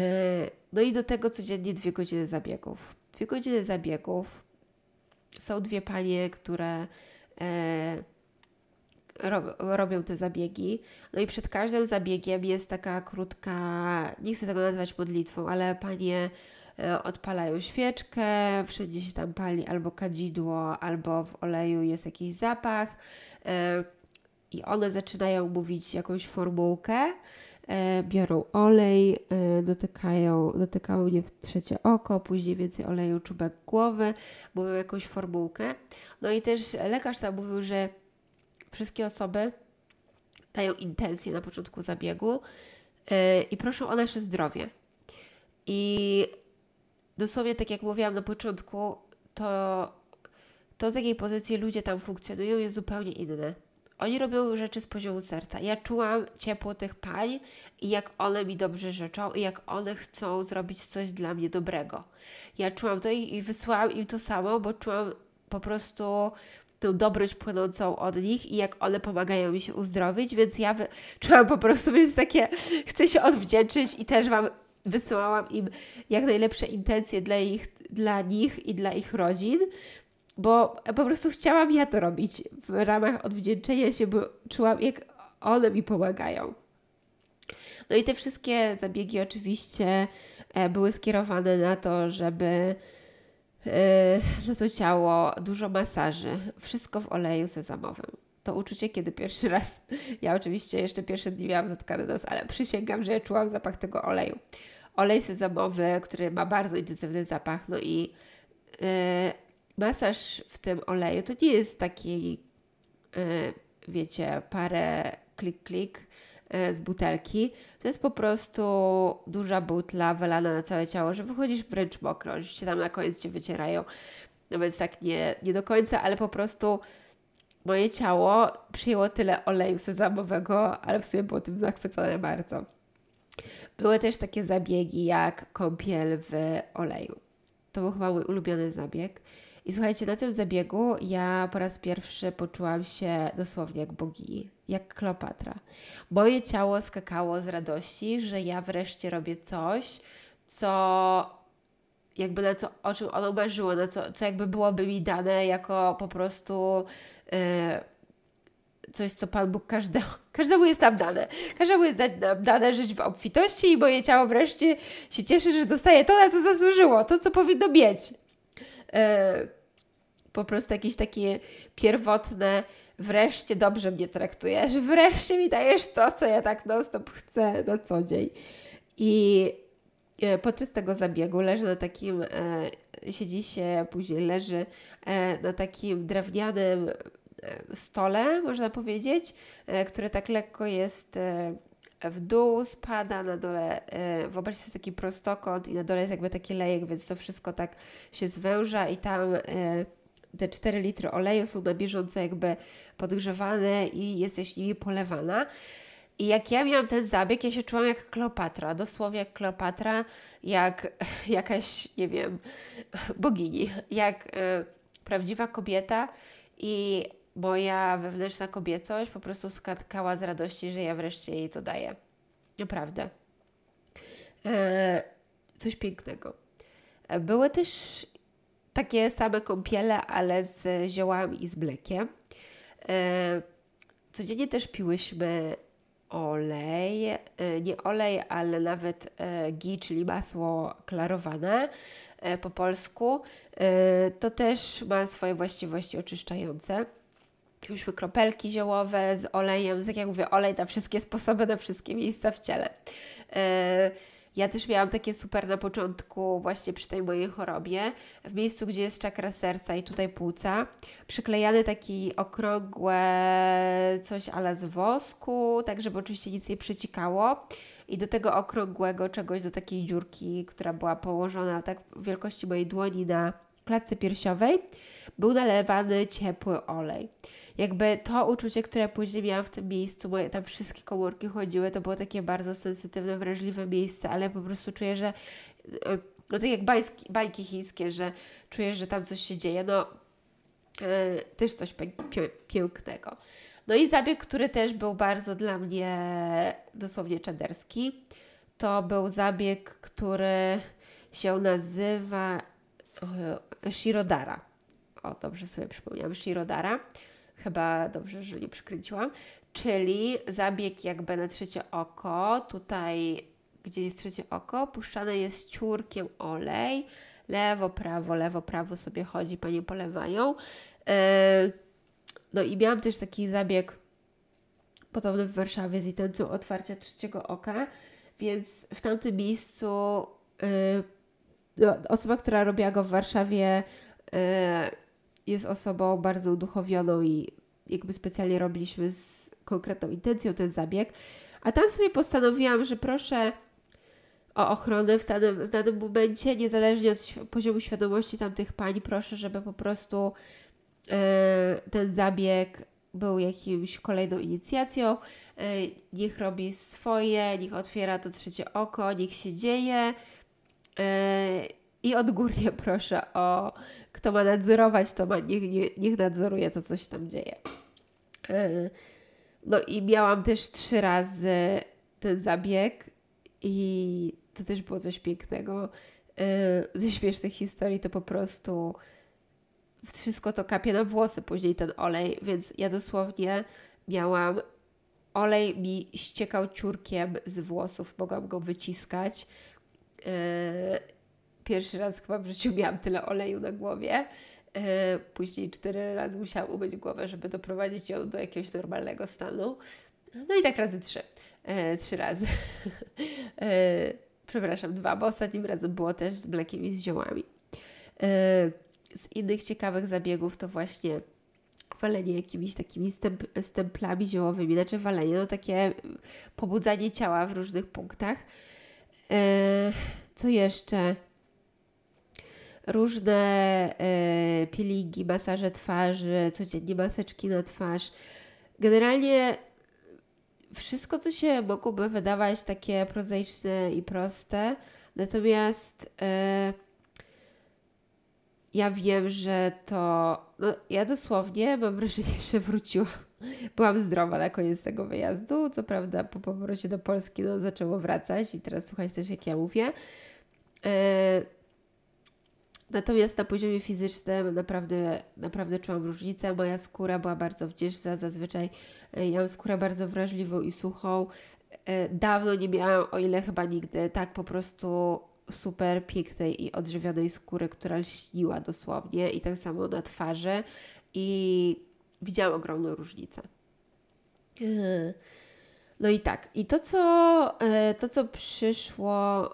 no i do tego codziennie dwie godziny zabiegów. Dwie godziny zabiegów. Są dwie panie, które e, robią te zabiegi. No i przed każdym zabiegiem jest taka krótka, nie chcę tego nazwać modlitwą, ale panie e, odpalają świeczkę, wszędzie się tam pali albo kadzidło, albo w oleju jest jakiś zapach i one zaczynają mówić jakąś formułkę, e, biorą olej, e, dotykają, dotykają mnie w trzecie oko, później więcej oleju czubek głowy, mówią jakąś formułkę. No i też lekarz tam mówił, że wszystkie osoby dają intencje na początku zabiegu e, i proszą o nasze zdrowie. I dosłownie tak jak mówiłam na początku, to to z jakiej pozycji ludzie tam funkcjonują jest zupełnie inne oni robią rzeczy z poziomu serca. Ja czułam ciepło tych pań i jak one mi dobrze życzą i jak one chcą zrobić coś dla mnie dobrego. Ja czułam to i, i wysłałam im to samo, bo czułam po prostu tę dobroć płynącą od nich i jak one pomagają mi się uzdrowić, więc ja wy... czułam po prostu, więc takie *laughs* chcę się odwdzięczyć i też Wam wysyłałam im jak najlepsze intencje dla, ich, dla nich i dla ich rodzin, bo po prostu chciałam ja to robić w ramach odwdzięczenia się, bo czułam, jak one mi pomagają. No i te wszystkie zabiegi oczywiście e, były skierowane na to, żeby e, na to ciało dużo masaży, wszystko w oleju sezamowym. To uczucie, kiedy pierwszy raz, ja oczywiście jeszcze pierwszy dni miałam zatkany nos, ale przysięgam, że ja czułam zapach tego oleju. Olej sezamowy, który ma bardzo intensywny zapach, no i yy, masaż w tym oleju to nie jest taki, yy, wiecie, parę klik-klik yy, z butelki. To jest po prostu duża butla wylana na całe ciało, że wychodzisz wręcz mokro. Oczywiście tam na koniec Cię wycierają, no więc tak nie, nie do końca, ale po prostu moje ciało przyjęło tyle oleju sezamowego, ale w sumie było tym zachwycone bardzo. Były też takie zabiegi jak kąpiel w oleju. To był chyba mój ulubiony zabieg. I słuchajcie, na tym zabiegu ja po raz pierwszy poczułam się dosłownie jak bogini, jak Kleopatra. Moje ciało skakało z radości, że ja wreszcie robię coś, co jakby na co, o czym ono marzyło, na co, co jakby byłoby mi dane jako po prostu yy, coś, co Pan Bóg każdemu, *laughs* każdemu jest nam dane. Każdemu jest nam dane żyć w obfitości i moje ciało wreszcie się cieszy, że dostaje to, na co zasłużyło, to, co powinno mieć. Po prostu jakieś takie pierwotne wreszcie dobrze mnie traktujesz, wreszcie mi dajesz to, co ja tak non-stop chcę na co dzień. I e, podczas tego zabiegu leży na takim, e, siedzi się, później leży e, na takim drewnianym stole, można powiedzieć, które tak lekko jest w dół, spada na dole, wyobraźcie sobie taki prostokąt i na dole jest jakby taki lejek, więc to wszystko tak się zwęża i tam te 4 litry oleju są na bieżąco jakby podgrzewane i jesteś nimi polewana. I jak ja miałam ten zabieg, ja się czułam jak Kleopatra, dosłownie jak Kleopatra, jak *laughs* jakaś, nie wiem, *laughs* bogini, jak y, prawdziwa kobieta i moja wewnętrzna kobiecość po prostu skatkała z radości, że ja wreszcie jej to daję. Naprawdę. E, coś pięknego. E, były też takie same kąpiele, ale z ziołami i z mlekiem. E, codziennie też piłyśmy olej, e, nie olej, ale nawet e, ghee, czyli masło klarowane po polsku. To też ma swoje właściwości oczyszczające mieliśmy kropelki ziołowe z olejem, tak jak mówię, olej na wszystkie sposoby, na wszystkie miejsca w ciele. E, ja też miałam takie super na początku, właśnie przy tej mojej chorobie, w miejscu, gdzie jest czakra serca i tutaj płuca, przyklejany taki okrągłe coś ale z wosku, tak żeby oczywiście nic nie przecikało. I do tego okrągłego czegoś, do takiej dziurki, która była położona tak w wielkości mojej dłoni na klatce piersiowej, był nalewany ciepły olej jakby to uczucie, które później miałam w tym miejscu, moje tam wszystkie komórki chodziły, to było takie bardzo sensytywne, wrażliwe miejsce, ale po prostu czuję, że e, no tak jak bański, bańki chińskie, że czujesz, że tam coś się dzieje, no yy, też coś pięknego. No i zabieg, który też był bardzo dla mnie dosłownie czaderski, to był zabieg, który się nazywa yy, Shirodara. O, dobrze sobie przypomniałam, Shirodara chyba dobrze, że nie przykręciłam, czyli zabieg jakby na trzecie oko, tutaj gdzie jest trzecie oko, puszczane jest ciurkiem olej, lewo, prawo, lewo, prawo sobie chodzi, panie polewają. E, no i miałam też taki zabieg podobny w Warszawie z intencją otwarcia trzeciego oka, więc w tamtym miejscu e, no, osoba, która robiła go w Warszawie, e, jest osobą bardzo uduchowioną i jakby specjalnie robiliśmy z konkretną intencją ten zabieg. A tam sobie postanowiłam, że proszę o ochronę w danym, w danym momencie, niezależnie od poziomu świadomości tamtych pań, proszę, żeby po prostu yy, ten zabieg był jakimś kolejną inicjacją. Niech robi swoje, niech otwiera to trzecie oko, niech się dzieje. I odgórnie *laughs* proszę o kto ma nadzorować, to ma, niech, niech nadzoruje to, co się tam dzieje. No i miałam też trzy razy ten zabieg i to też było coś pięknego. Ze śmiesznych historii to po prostu wszystko to kapie na włosy później ten olej, więc ja dosłownie miałam olej mi ściekał ciurkiem z włosów, mogłam go wyciskać. Pierwszy raz chyba w życiu miałam tyle oleju na głowie. Później cztery razy musiałam umyć głowę, żeby doprowadzić ją do jakiegoś normalnego stanu. No i tak razy trzy. Trzy razy. *laughs* Przepraszam, dwa, bo ostatnim razem było też z mlekiem i z ziołami z innych ciekawych zabiegów to właśnie walenie jakimiś takimi stemplami ziołowymi, znaczy walenie, no takie pobudzanie ciała w różnych punktach. E, co jeszcze? Różne e, peelingi, masaże twarzy, codziennie maseczki na twarz. Generalnie wszystko, co się mogłoby wydawać takie prozaiczne i proste, natomiast e, ja wiem, że to. No, ja dosłownie mam wrażenie, *laughs* że wróciłam. Byłam zdrowa na koniec tego wyjazdu. Co prawda, po powrocie do Polski no, zaczęło wracać i teraz słuchać też, jak ja mówię. E... Natomiast na poziomie fizycznym naprawdę, naprawdę czułam różnicę. Moja skóra była bardzo wdzięczna. Zazwyczaj e, ja mam skórę bardzo wrażliwą i suchą. E, dawno nie miałam, o ile chyba nigdy, tak po prostu super pięknej i odżywionej skóry, która lśniła dosłownie i tak samo na twarzy i widziałam ogromną różnicę. Yy. No i tak, i to co, to, co przyszło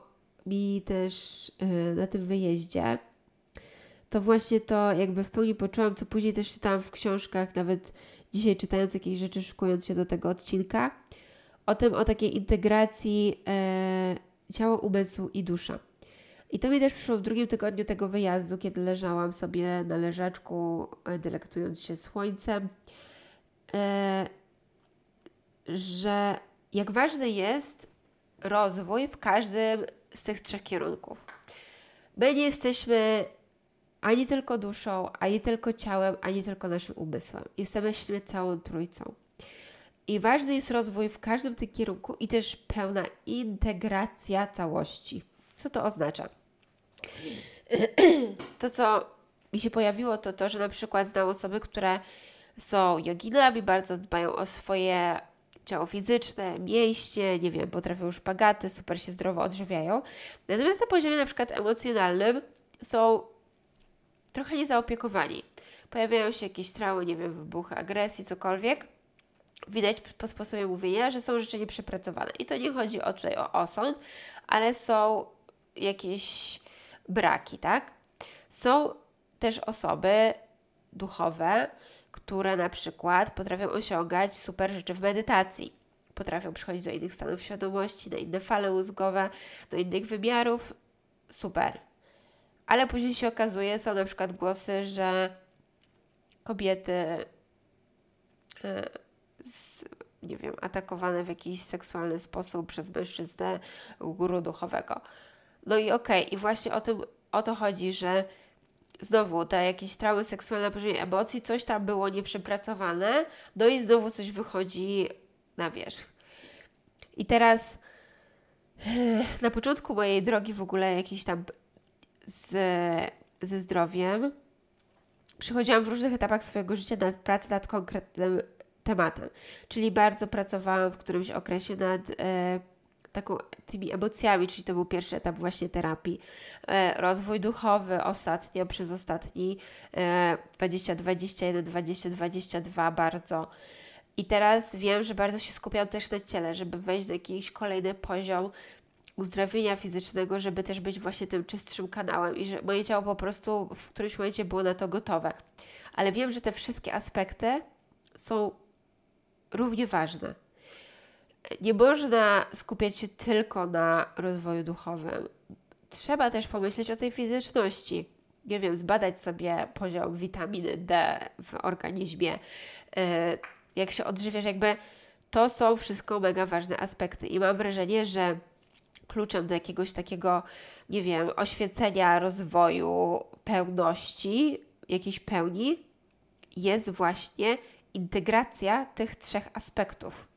mi też na tym wyjeździe, to właśnie to jakby w pełni poczułam, co później też czytałam w książkach, nawet dzisiaj czytając jakieś rzeczy, szukując się do tego odcinka, o tym, o takiej integracji ciało, umysł i dusza. I to mi też przyszło w drugim tygodniu tego wyjazdu, kiedy leżałam sobie na leżaczku, e, delektując się słońcem, e, że jak ważny jest rozwój w każdym z tych trzech kierunków. My nie jesteśmy ani tylko duszą, ani tylko ciałem, ani tylko naszym umysłem. Jesteśmy całą trójcą. I ważny jest rozwój w każdym tym kierunku i też pełna integracja całości. Co to oznacza? To, co mi się pojawiło, to to, że na przykład znam osoby, które są joginami, bardzo dbają o swoje ciało fizyczne, mięśnie, nie wiem, potrafią szpagaty, super się zdrowo odżywiają. Natomiast na poziomie na przykład emocjonalnym są trochę niezaopiekowani. Pojawiają się jakieś traumy, nie wiem, wybuchy agresji, cokolwiek widać po sposobie mówienia, że są rzeczy nieprzepracowane. I to nie chodzi o tutaj o osąd, ale są jakieś braki, tak? Są też osoby duchowe, które na przykład potrafią osiągać super rzeczy w medytacji. Potrafią przychodzić do innych stanów świadomości, na inne fale mózgowe, do innych wymiarów. Super. Ale później się okazuje, są na przykład głosy, że kobiety. Yy, z, nie wiem, atakowane w jakiś seksualny sposób przez mężczyznę guru duchowego. No i okej, okay, i właśnie o tym o to chodzi, że znowu te jakieś traumy seksualne na poziomie emocji, coś tam było nieprzepracowane, no i znowu coś wychodzi na wierzch. I teraz na początku mojej drogi w ogóle jakiejś tam z, ze zdrowiem przychodziłam w różnych etapach swojego życia na pracę nad konkretnym tematem. Czyli bardzo pracowałam w którymś okresie nad e, taką, tymi emocjami, czyli to był pierwszy etap właśnie terapii. E, rozwój duchowy ostatnio, przez ostatni e, 2021, 2022 bardzo. I teraz wiem, że bardzo się skupiam też na ciele, żeby wejść na jakiś kolejny poziom uzdrowienia fizycznego, żeby też być właśnie tym czystszym kanałem i że moje ciało po prostu w którymś momencie było na to gotowe. Ale wiem, że te wszystkie aspekty są równie ważne. Nie można skupiać się tylko na rozwoju duchowym. Trzeba też pomyśleć o tej fizyczności. Nie wiem, zbadać sobie poziom witaminy D w organizmie, jak się odżywiasz, jakby to są wszystko mega ważne aspekty i mam wrażenie, że kluczem do jakiegoś takiego, nie wiem, oświecenia, rozwoju, pełności, jakiejś pełni jest właśnie integracja tych trzech aspektów.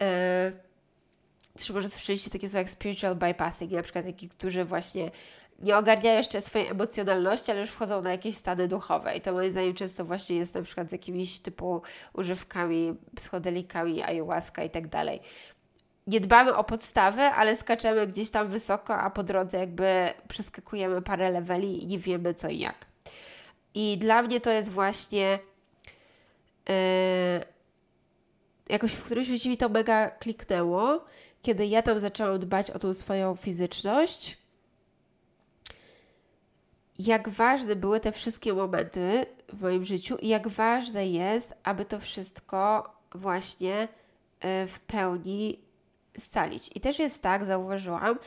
Yy, może słyszeliście takie słowa jak spiritual bypassing, na przykład takich, którzy właśnie nie ogarniają jeszcze swojej emocjonalności, ale już wchodzą na jakieś stany duchowe. I to moim zdaniem często właśnie jest na przykład z jakimiś typu używkami, psychodelikami, ayahuasca i tak dalej. Nie dbamy o podstawy, ale skaczemy gdzieś tam wysoko, a po drodze jakby przeskakujemy parę leveli i nie wiemy co i jak. I dla mnie to jest właśnie yy, jakoś w którymś momencie mi to mega kliknęło, kiedy ja tam zaczęłam dbać o tą swoją fizyczność jak ważne były te wszystkie momenty w moim życiu i jak ważne jest, aby to wszystko właśnie e, w pełni scalić. I też jest tak, zauważyłam,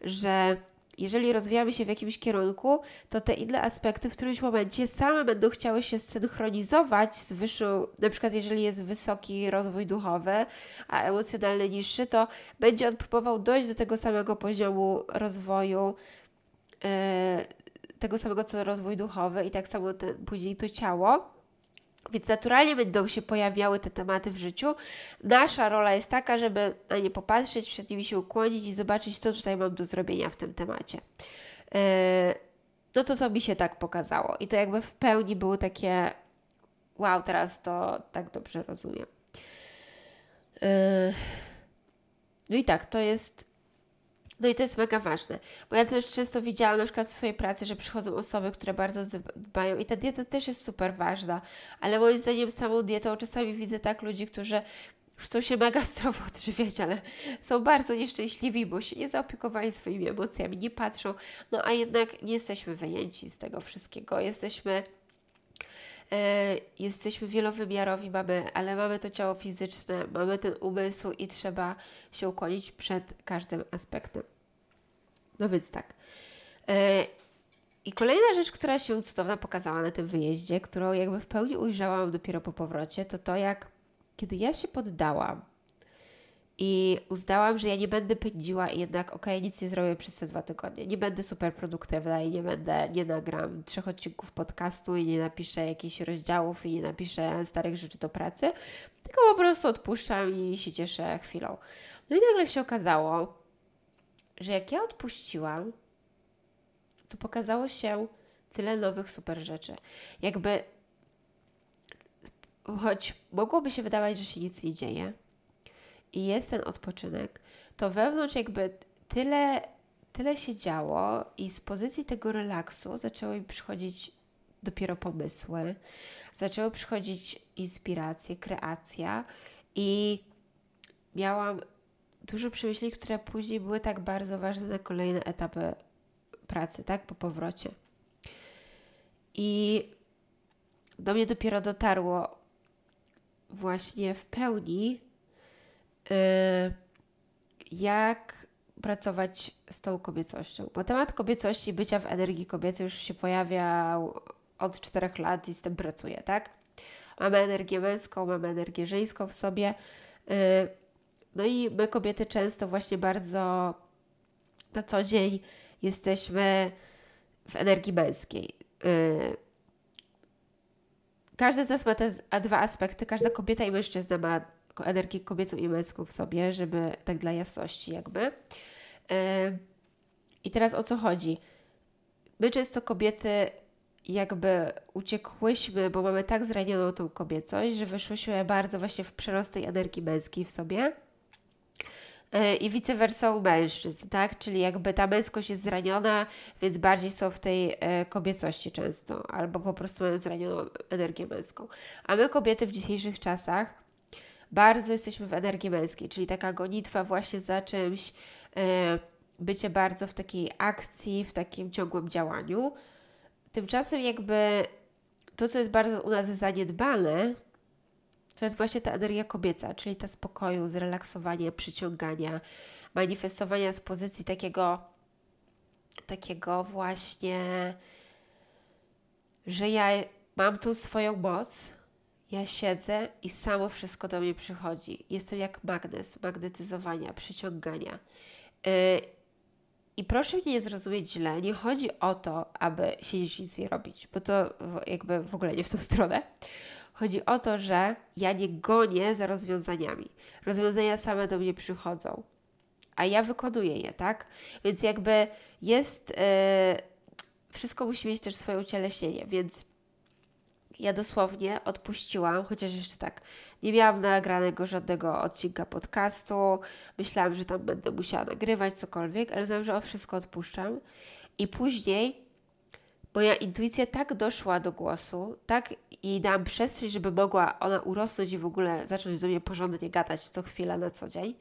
że jeżeli rozwijamy się w jakimś kierunku, to te inne aspekty w którymś momencie same będą chciały się synchronizować z wyższą, na przykład jeżeli jest wysoki rozwój duchowy, a emocjonalny niższy, to będzie on próbował dojść do tego samego poziomu rozwoju. Yy, tego samego co rozwój duchowy i tak samo ten, później to ciało. Więc naturalnie będą się pojawiały te tematy w życiu. Nasza rola jest taka, żeby na nie popatrzeć, przed nimi się ukłonić i zobaczyć, co tutaj mam do zrobienia w tym temacie. Yy, no to to mi się tak pokazało. I to jakby w pełni były takie wow, teraz to tak dobrze rozumiem. Yy, no i tak, to jest no i to jest mega ważne, bo ja też często widziałam na przykład w swojej pracy, że przychodzą osoby, które bardzo dbają i ta dieta też jest super ważna, ale moim zdaniem samą dietą czasami widzę tak ludzi, którzy chcą się mega *laughs* zdrowo odżywiać, ale są bardzo nieszczęśliwi, bo się nie zaopiekowali swoimi emocjami, nie patrzą, no a jednak nie jesteśmy wyjęci z tego wszystkiego, jesteśmy e, jesteśmy wielowymiarowi, mamy, ale mamy to ciało fizyczne, mamy ten umysł i trzeba się ukłonić przed każdym aspektem. No więc tak. E, I kolejna rzecz, która się cudowna pokazała na tym wyjeździe, którą jakby w pełni ujrzałam dopiero po powrocie, to to, jak kiedy ja się poddałam i uznałam, że ja nie będę pędziła i jednak okej, okay, nic nie zrobię przez te dwa tygodnie. Nie będę super produktywna i nie będę, nie nagram trzech odcinków podcastu i nie napiszę jakichś rozdziałów i nie napiszę starych rzeczy do pracy, tylko po prostu odpuszczam i się cieszę chwilą. No i nagle się okazało, że jak ja odpuściłam, to pokazało się tyle nowych super rzeczy. Jakby choć mogłoby się wydawać, że się nic nie dzieje, i jest ten odpoczynek, to wewnątrz jakby tyle, tyle się działo i z pozycji tego relaksu zaczęły mi przychodzić dopiero pomysły, zaczęły przychodzić inspiracje, kreacja i miałam dużo przemyśleń, które później były tak bardzo ważne na kolejne etapy pracy, tak, po powrocie. I do mnie dopiero dotarło właśnie w pełni, Y, jak pracować z tą kobiecością. Bo temat kobiecości, bycia w energii kobiecej już się pojawiał od czterech lat i z tym pracuję, tak? Mamy energię męską, mamy energię żeńską w sobie. Y, no i my kobiety często właśnie bardzo na co dzień jesteśmy w energii męskiej. Y, każdy z nas ma te dwa aspekty, każda kobieta i mężczyzna ma energię kobiecą i męską w sobie, żeby tak dla jasności jakby. I teraz o co chodzi? My często kobiety jakby uciekłyśmy, bo mamy tak zranioną tą kobiecość, że wyszłyśmy bardzo właśnie w przerost tej energii męskiej w sobie. E, I vice versa u mężczyzn, tak? Czyli jakby ta męskość jest zraniona, więc bardziej są w tej e, kobiecości często, albo po prostu mają zranioną energię męską. A my kobiety w dzisiejszych czasach bardzo jesteśmy w energii męskiej, czyli taka gonitwa właśnie za czymś, e, bycie bardzo w takiej akcji, w takim ciągłym działaniu. Tymczasem jakby to, co jest bardzo u nas zaniedbane, to jest właśnie ta energia kobieca, czyli ta spokoju, zrelaksowania, przyciągania, manifestowania z pozycji takiego, takiego właśnie, że ja mam tu swoją moc, ja siedzę i samo wszystko do mnie przychodzi. Jestem jak magnes, magnetyzowania, przyciągania. Yy, I proszę mnie nie zrozumieć źle, nie chodzi o to, aby siedzieć nic nie robić, bo to jakby w ogóle nie w tą stronę. Chodzi o to, że ja nie gonię za rozwiązaniami. Rozwiązania same do mnie przychodzą, a ja wykonuję je, tak? Więc jakby jest. Yy, wszystko musi mieć też swoje ucieleśnienie, więc ja dosłownie odpuściłam, chociaż jeszcze tak, nie miałam nagranego żadnego odcinka podcastu, myślałam, że tam będę musiała nagrywać cokolwiek, ale znam, że o wszystko odpuszczam. I później moja intuicja tak doszła do głosu, tak i dałam przestrzeń, żeby mogła ona urosnąć i w ogóle zacząć do mnie porządnie gadać co chwilę na co dzień.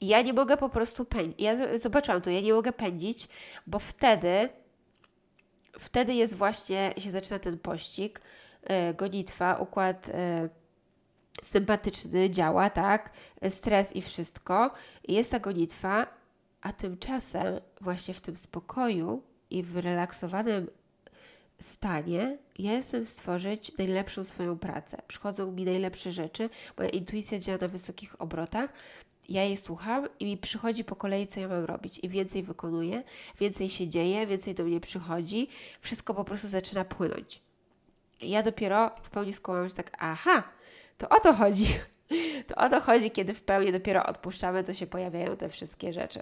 I ja nie mogę po prostu pędzić. Ja zobaczyłam to, ja nie mogę pędzić, bo wtedy, wtedy jest właśnie, się zaczyna ten pościg, yy, gonitwa, układ yy, sympatyczny działa, tak? Stres i wszystko. Jest ta gonitwa, a tymczasem właśnie w tym spokoju i w relaksowanym stanie ja jestem stworzyć najlepszą swoją pracę. Przychodzą mi najlepsze rzeczy, moja intuicja działa na wysokich obrotach, ja jej słucham i mi przychodzi po kolei, co ja mam robić. I więcej wykonuję, więcej się dzieje, więcej do mnie przychodzi, wszystko po prostu zaczyna płynąć. I ja dopiero w pełni skłamam, że tak, aha, to o to chodzi. *laughs* To o to chodzi, kiedy w pełni dopiero odpuszczamy, to się pojawiają te wszystkie rzeczy.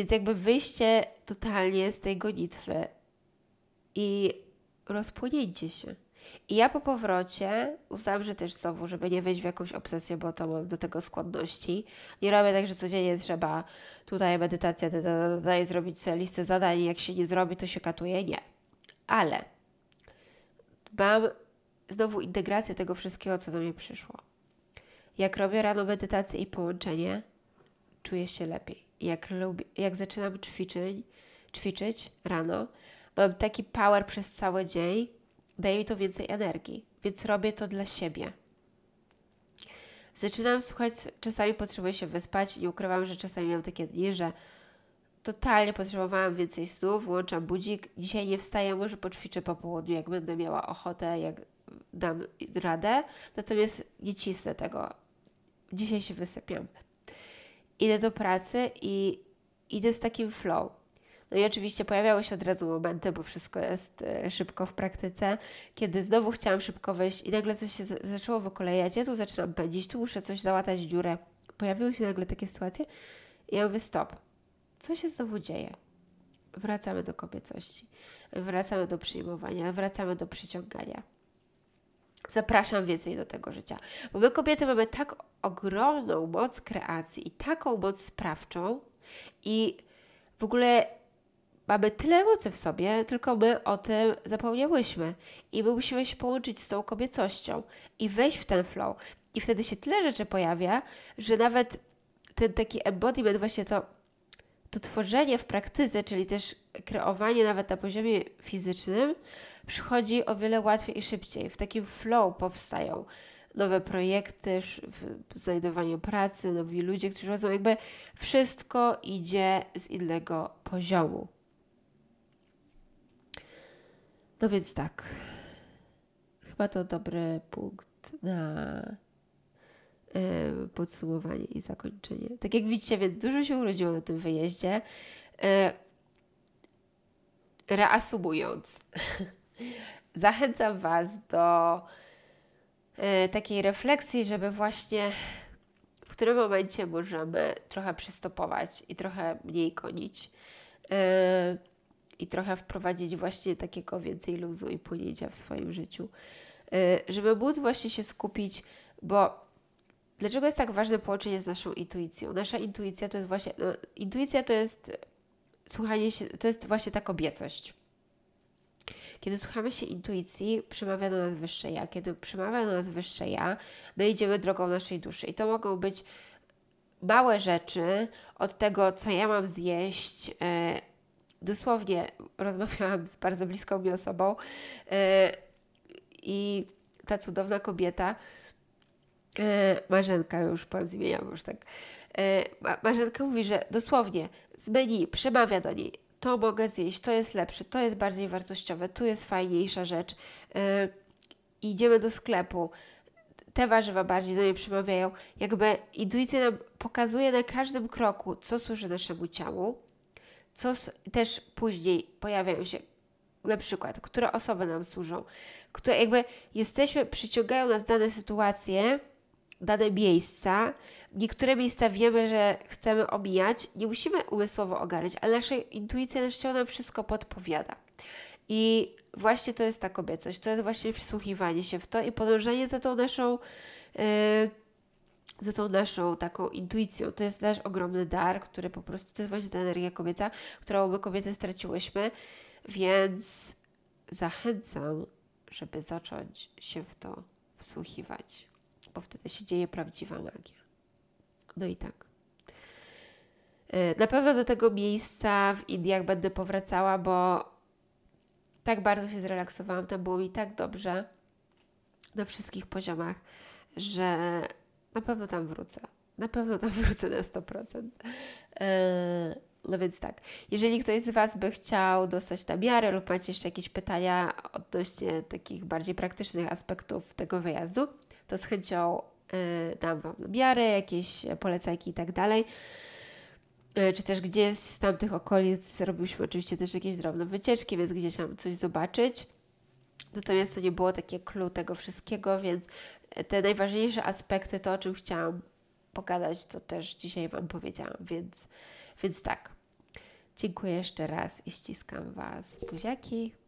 Więc jakby wyjście totalnie z tej gonitwy i rozpłynięcie się. I ja po powrocie uznałam, że też znowu, żeby nie wejść w jakąś obsesję, bo to mam do tego skłonności. Nie robię tak, że codziennie trzeba tutaj medytacja, tutaj zrobić sobie listę zadań, jak się nie zrobi, to się katuje. Nie. Ale mam znowu integrację tego wszystkiego, co do mnie przyszło. Jak robię rano medytację i połączenie, czuję się lepiej. Jak, lubię, jak zaczynam ćwiczyć, ćwiczyć rano, mam taki power przez cały dzień, daje mi to więcej energii, więc robię to dla siebie. Zaczynam słuchać, czasami potrzebuję się wyspać, nie ukrywam, że czasami mam takie dni, że totalnie potrzebowałam więcej snu, włączam budzik, dzisiaj nie wstaję, może poćwiczę po południu, jak będę miała ochotę, jak dam radę, natomiast nie cisnę tego. Dzisiaj się wysypiam. Idę do pracy i idę z takim flow. No i oczywiście pojawiały się od razu momenty, bo wszystko jest e, szybko w praktyce, kiedy znowu chciałam szybko wejść i nagle coś się zaczęło wykolejać. Ja tu zaczynam pędzić, tu muszę coś załatać dziurę. Pojawiły się nagle takie sytuacje i ja mówię stop. Co się znowu dzieje? Wracamy do kobiecości, wracamy do przyjmowania, wracamy do przyciągania. Zapraszam więcej do tego życia. Bo my kobiety mamy tak ogromną moc kreacji i taką moc sprawczą i w ogóle mamy tyle mocy w sobie, tylko my o tym zapomniałyśmy. I my musimy się połączyć z tą kobiecością i wejść w ten flow. I wtedy się tyle rzeczy pojawia, że nawet ten taki embodiment, właśnie to, to tworzenie w praktyce, czyli też kreowanie nawet na poziomie fizycznym, przychodzi o wiele łatwiej i szybciej. W takim flow powstają nowe projekty, w znajdowaniu pracy, nowi ludzie, którzy rodzą, jakby wszystko idzie z innego poziomu. No więc tak. Chyba to dobry punkt na podsumowanie i zakończenie. Tak jak widzicie, więc dużo się urodziło na tym wyjeździe. Y, reasumując, *laughs* zachęcam Was do y, takiej refleksji, żeby właśnie w którym momencie możemy trochę przystopować i trochę mniej gonić i trochę wprowadzić właśnie takiego więcej luzu i płynięcia w swoim życiu. Żeby móc właśnie się skupić, bo dlaczego jest tak ważne połączenie z naszą intuicją? Nasza intuicja to jest właśnie, no, intuicja to jest słuchanie się, to jest właśnie ta kobiecość. Kiedy słuchamy się intuicji, przemawia do nas wyższe ja. Kiedy przemawia do nas wyższe ja, my idziemy drogą naszej duszy. I to mogą być małe rzeczy, od tego, co ja mam zjeść, yy, dosłownie rozmawiałam z bardzo bliską mi osobą yy, i ta cudowna kobieta, Marzenka, już powiem z już tak, yy, Marzenka mówi, że dosłownie z menu przemawia do niej to mogę zjeść, to jest lepsze, to jest bardziej wartościowe, tu jest fajniejsza rzecz. Yy, idziemy do sklepu, te warzywa bardziej do mnie przemawiają. Jakby intuicja nam pokazuje na każdym kroku, co służy naszemu ciału, co też później pojawiają się, na przykład, które osoby nam służą, które jakby jesteśmy, przyciągają nas dane sytuacje, dane miejsca. Niektóre miejsca wiemy, że chcemy omijać, nie musimy umysłowo ogarniać, ale nasza intuicja, nasze ciało nam wszystko podpowiada. I właśnie to jest ta kobiecość, to jest właśnie wsłuchiwanie się w to i podążanie za tą naszą, yy, za tą naszą taką intuicją. To jest też ogromny dar, który po prostu, to jest właśnie ta energia kobieca, którą my kobiety straciłyśmy, więc zachęcam, żeby zacząć się w to wsłuchiwać, bo wtedy się dzieje prawdziwa magia. No i tak. Y, na pewno do tego miejsca w Indiach będę powracała, bo tak bardzo się zrelaksowałam, tam było mi tak dobrze na wszystkich poziomach, że na pewno tam wrócę. Na pewno tam *laughs* wrócę na 100%. E, no więc tak, jeżeli ktoś z Was by chciał dostać na miarę lub macie jeszcze jakieś pytania odnośnie takich bardziej praktycznych aspektów tego wyjazdu, to z chęcią yy, dam Wam na miarę, jakieś polecajki i tak dalej. E, czy też gdzieś z tamtych okolic robiliśmy oczywiście też jakieś drobne wycieczki, więc gdzieś tam coś zobaczyć. Natomiast to nie było takie clue tego wszystkiego, więc te najważniejsze aspekty, to o czym chciałam pogadać, to też dzisiaj Wam powiedziałam, więc, więc tak. Dziękuję jeszcze raz i ściskam Was. Buziaki.